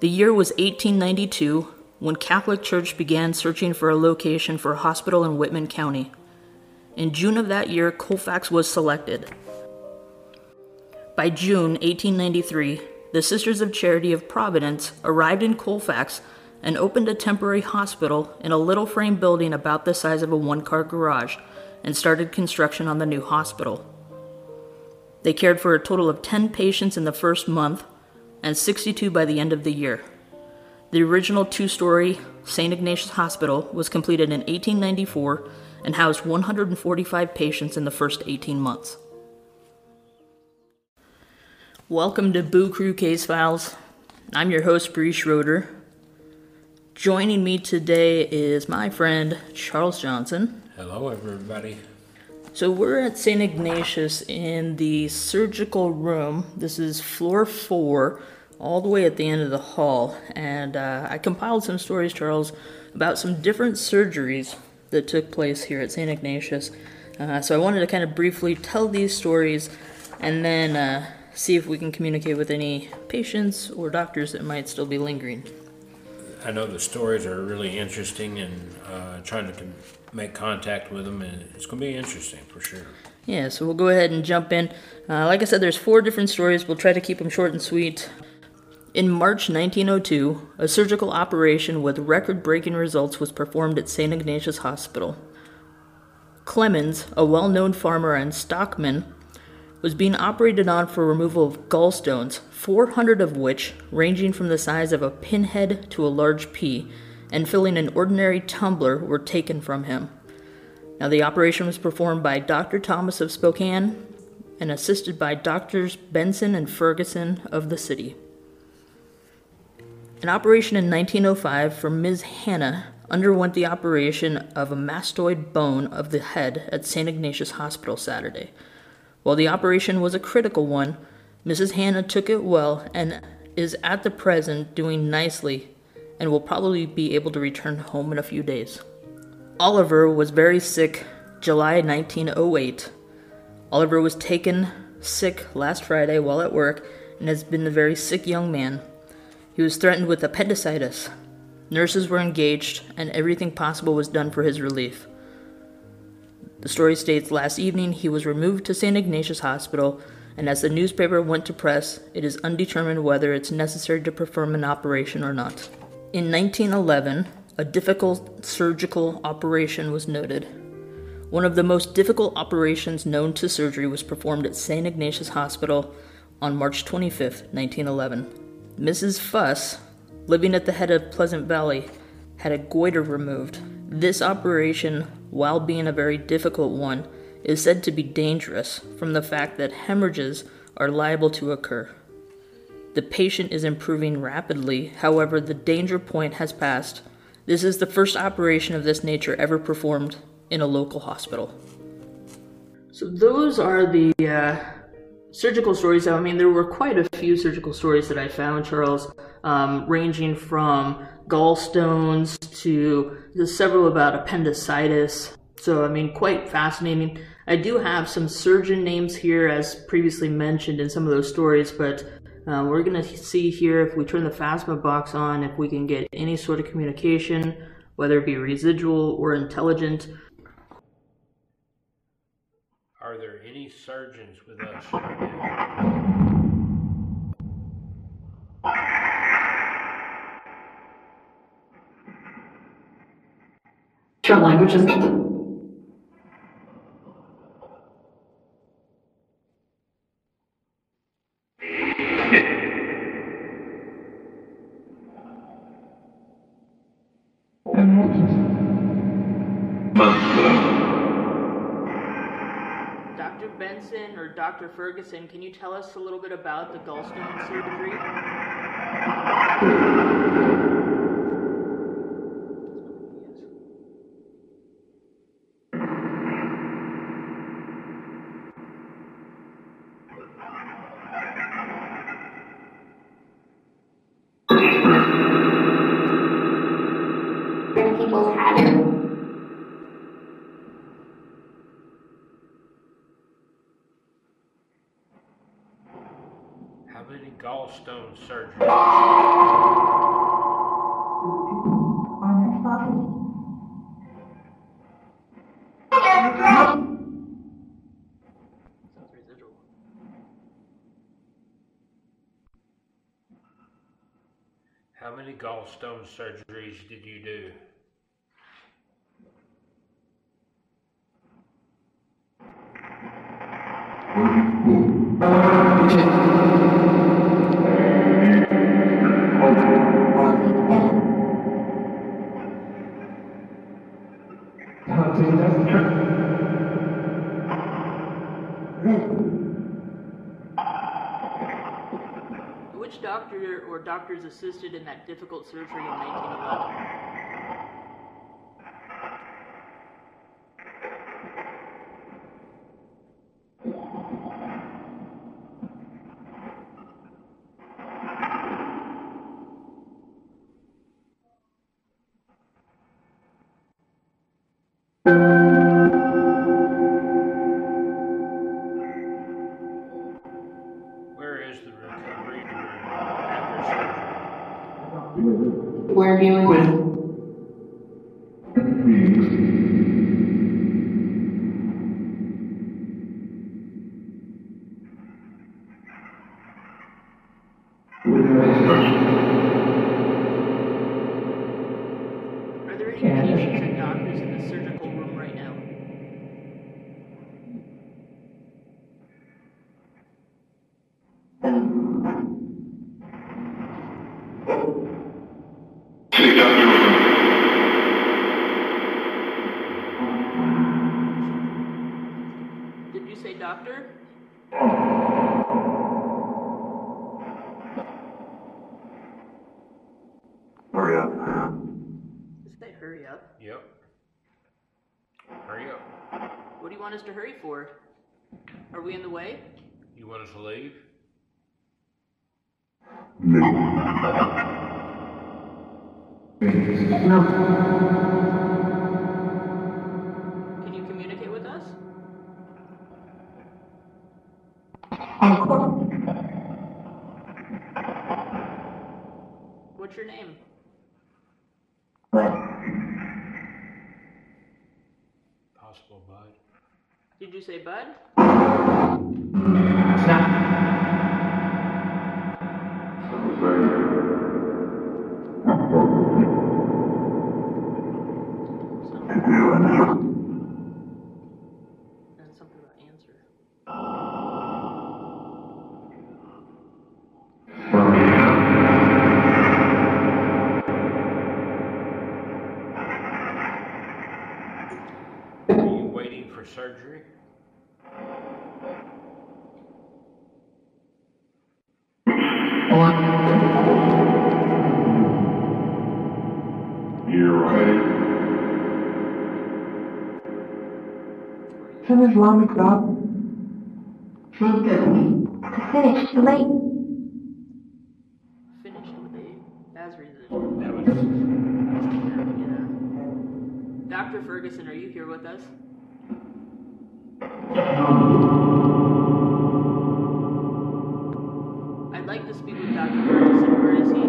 The year was 1892 when Catholic Church began searching for a location for a hospital in Whitman County. In June of that year, Colfax was selected. By June 1893, the Sisters of Charity of Providence arrived in Colfax and opened a temporary hospital in a little frame building about the size of a one car garage and started construction on the new hospital. They cared for a total of 10 patients in the first month and 62 by the end of the year. The original two story St. Ignatius Hospital was completed in 1894 and housed 145 patients in the first 18 months. Welcome to Boo Crew Case Files. I'm your host, Bri Schroeder. Joining me today is my friend, Charles Johnson. Hello, everybody. So, we're at St. Ignatius in the surgical room. This is floor four all the way at the end of the hall. And uh, I compiled some stories, Charles, about some different surgeries that took place here at St. Ignatius. Uh, so I wanted to kind of briefly tell these stories and then uh, see if we can communicate with any patients or doctors that might still be lingering. I know the stories are really interesting and uh, trying to make contact with them, and it's going to be interesting for sure. Yeah, so we'll go ahead and jump in. Uh, like I said, there's four different stories. We'll try to keep them short and sweet. In March 1902, a surgical operation with record breaking results was performed at St. Ignatius Hospital. Clemens, a well known farmer and stockman, was being operated on for removal of gallstones, 400 of which, ranging from the size of a pinhead to a large pea, and filling an ordinary tumbler, were taken from him. Now, the operation was performed by Dr. Thomas of Spokane and assisted by Doctors Benson and Ferguson of the city. An operation in 1905 for Ms. Hannah underwent the operation of a mastoid bone of the head at St. Ignatius Hospital Saturday. While the operation was a critical one, Mrs. Hannah took it well and is at the present doing nicely and will probably be able to return home in a few days. Oliver was very sick July 1908. Oliver was taken sick last Friday while at work and has been a very sick young man. He was threatened with appendicitis. Nurses were engaged, and everything possible was done for his relief. The story states last evening he was removed to St. Ignatius Hospital, and as the newspaper went to press, it is undetermined whether it's necessary to perform an operation or not. In 1911, a difficult surgical operation was noted. One of the most difficult operations known to surgery was performed at St. Ignatius Hospital on March 25, 1911. Mrs. Fuss, living at the head of Pleasant Valley, had a goiter removed. This operation, while being a very difficult one, is said to be dangerous from the fact that hemorrhages are liable to occur. The patient is improving rapidly, however, the danger point has passed. This is the first operation of this nature ever performed in a local hospital. So, those are the uh, surgical stories, I mean, there were quite a few surgical stories that I found, Charles, um, ranging from gallstones to several about appendicitis. So, I mean, quite fascinating. I do have some surgeon names here, as previously mentioned in some of those stories, but uh, we're going to see here if we turn the FASMA box on, if we can get any sort of communication, whether it be residual or intelligent. Are there any surgeons with us Your language is Dr. Ferguson, can you tell us a little bit about the gallstone surgery? completed gallstone surgery. How many gallstone surgeries did you do? Which doctor or doctors assisted in that difficult surgery in 1911? Where doctor? Hurry up. Did you say hurry up? Yep. Hurry up. What do you want us to hurry for? Are we in the way? You want us to leave? Can What's your name? Possible, bud. Did you say Bud? And something about answer. Are you waiting for surgery? You're right. Some Islamic God. Think of me. Finished late. Finished with a as reason. Oh, that was. Yeah. Dr. Ferguson, are you here with us? I'd like to speak with Dr. Ferguson. Where is he?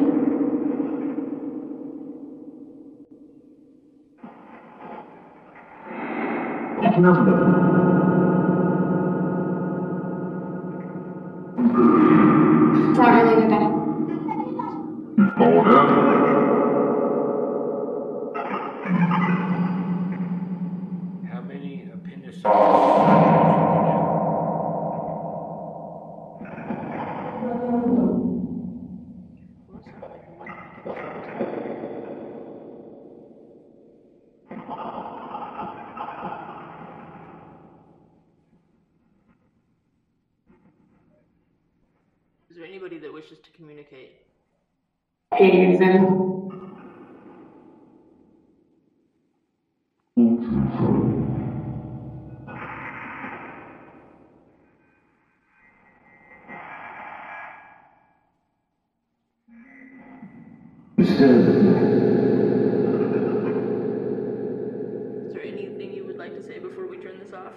Sorry, leave it back. Wishes to communicate? Is there anything you would like to say before we turn this off?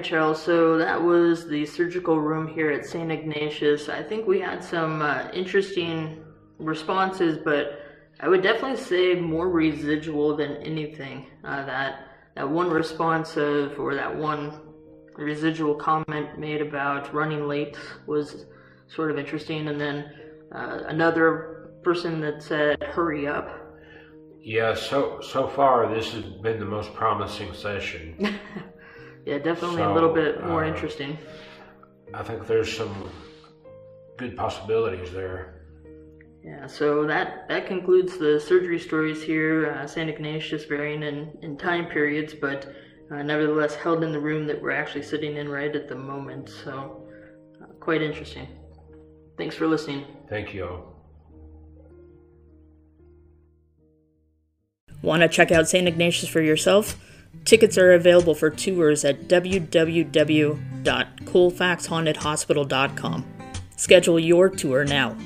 All right, right, Charles. So that was the surgical room here at St. Ignatius. I think we had some uh, interesting responses, but I would definitely say more residual than anything. Uh, that that one response of, or that one residual comment made about running late was sort of interesting, and then uh, another person that said, "Hurry up." Yeah, so so far this has been the most promising session. Yeah, definitely a little bit more uh, interesting. I think there's some good possibilities there. Yeah, so that that concludes the surgery stories here. Uh, St. Ignatius varying in, in time periods, but uh, nevertheless held in the room that we're actually sitting in right at the moment. So uh, quite interesting. Thanks for listening. Thank you all. Want to check out St. Ignatius for yourself? Tickets are available for tours at www.colfaxhauntedhospital.com. Schedule your tour now.